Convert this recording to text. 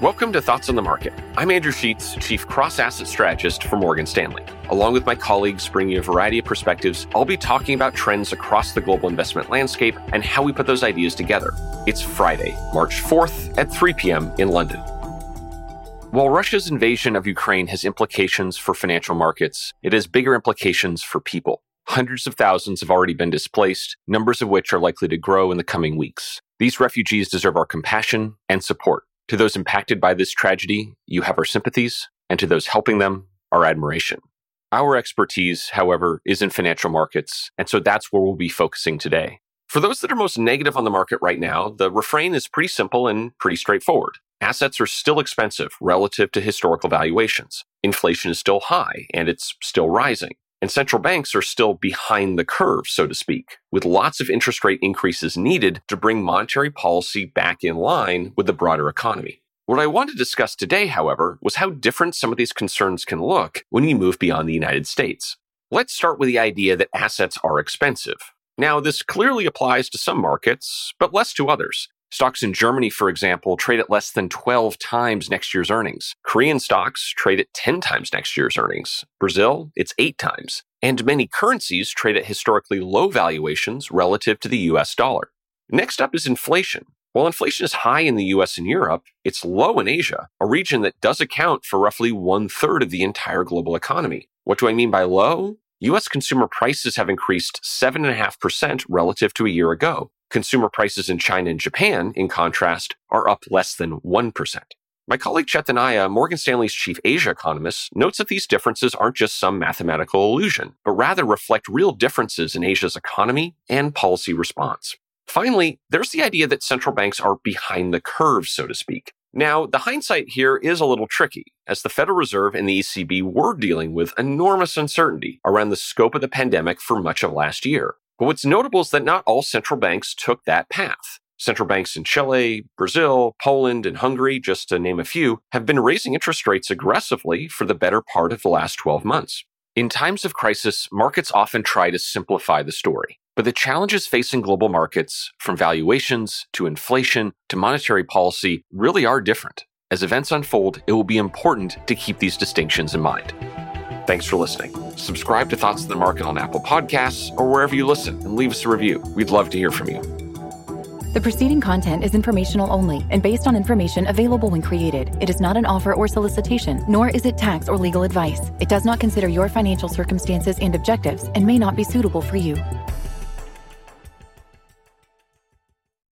Welcome to Thoughts on the Market. I'm Andrew Sheets, Chief Cross Asset Strategist for Morgan Stanley. Along with my colleagues bringing a variety of perspectives, I'll be talking about trends across the global investment landscape and how we put those ideas together. It's Friday, March 4th at 3 p.m. in London. While Russia's invasion of Ukraine has implications for financial markets, it has bigger implications for people. Hundreds of thousands have already been displaced, numbers of which are likely to grow in the coming weeks. These refugees deserve our compassion and support. To those impacted by this tragedy, you have our sympathies, and to those helping them, our admiration. Our expertise, however, is in financial markets, and so that's where we'll be focusing today. For those that are most negative on the market right now, the refrain is pretty simple and pretty straightforward. Assets are still expensive relative to historical valuations. Inflation is still high and it's still rising. And central banks are still behind the curve, so to speak, with lots of interest rate increases needed to bring monetary policy back in line with the broader economy. What I want to discuss today, however, was how different some of these concerns can look when you move beyond the United States. Let's start with the idea that assets are expensive. Now, this clearly applies to some markets, but less to others. Stocks in Germany, for example, trade at less than 12 times next year's earnings. Korean stocks trade at 10 times next year's earnings. Brazil, it's 8 times. And many currencies trade at historically low valuations relative to the US dollar. Next up is inflation. While inflation is high in the US and Europe, it's low in Asia, a region that does account for roughly one third of the entire global economy. What do I mean by low? US consumer prices have increased 7.5% relative to a year ago. Consumer prices in China and Japan, in contrast, are up less than 1%. My colleague Chetan Ahya, Morgan Stanley's chief Asia economist, notes that these differences aren't just some mathematical illusion, but rather reflect real differences in Asia's economy and policy response. Finally, there's the idea that central banks are behind the curve, so to speak. Now, the hindsight here is a little tricky, as the Federal Reserve and the ECB were dealing with enormous uncertainty around the scope of the pandemic for much of last year. But what's notable is that not all central banks took that path. Central banks in Chile, Brazil, Poland, and Hungary, just to name a few, have been raising interest rates aggressively for the better part of the last 12 months. In times of crisis, markets often try to simplify the story. But the challenges facing global markets, from valuations to inflation to monetary policy, really are different. As events unfold, it will be important to keep these distinctions in mind. Thanks for listening. Subscribe to Thoughts on the Market on Apple Podcasts or wherever you listen and leave us a review. We'd love to hear from you. The preceding content is informational only and based on information available when created. It is not an offer or solicitation, nor is it tax or legal advice. It does not consider your financial circumstances and objectives and may not be suitable for you.